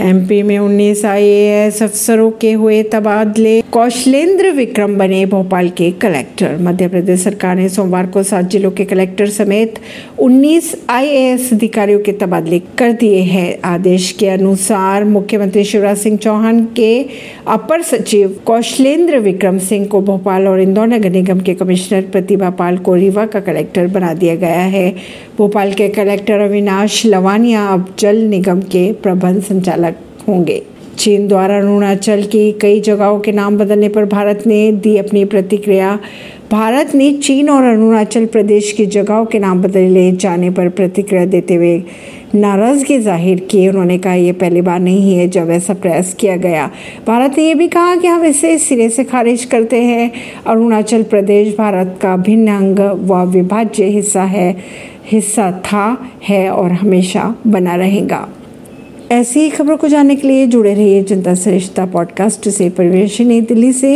MP में 19 IAS अफसरों के हुए तबादले। कौशलेंद्र विक्रम बने भोपाल के कलेक्टर। मध्य प्रदेश सरकार ने सोमवार को सात जिलों के कलेक्टर समेत 19 आईएएस अधिकारियों के तबादले कर दिए हैं। आदेश के अनुसार मुख्यमंत्री शिवराज सिंह चौहान के अपर सचिव कौशलेंद्र विक्रम सिंह को भोपाल और इंदौर नगर निगम के कमिश्नर प्रतिभा पाल को रीवा का कलेक्टर बना दिया गया है। भोपाल के कलेक्टर अविनाश लवानिया अब जल निगम के प्रबंध संचालक होंगे। चीन द्वारा अरुणाचल की कई जगहों के नाम बदलने पर भारत ने दी अपनी प्रतिक्रिया। भारत ने चीन और अरुणाचल प्रदेश की जगहों के नाम बदले जाने पर प्रतिक्रिया देते हुए नाराज़गी ज़ाहिर की। उन्होंने कहा यह पहली बार नहीं है जब ऐसा प्रयास किया गया। भारत ने यह भी कहा कि हम इसे सिरे से खारिज करते हैं। अरुणाचल प्रदेश भारत का भिन्न अंग व विभाज्य हिस्सा है, हिस्सा था, है और हमेशा बना रहेगा। ऐसी खबरों को जानने के लिए जुड़े रहिए जनता सरिश्ता पॉडकास्ट से। परवेश नई दिल्ली से।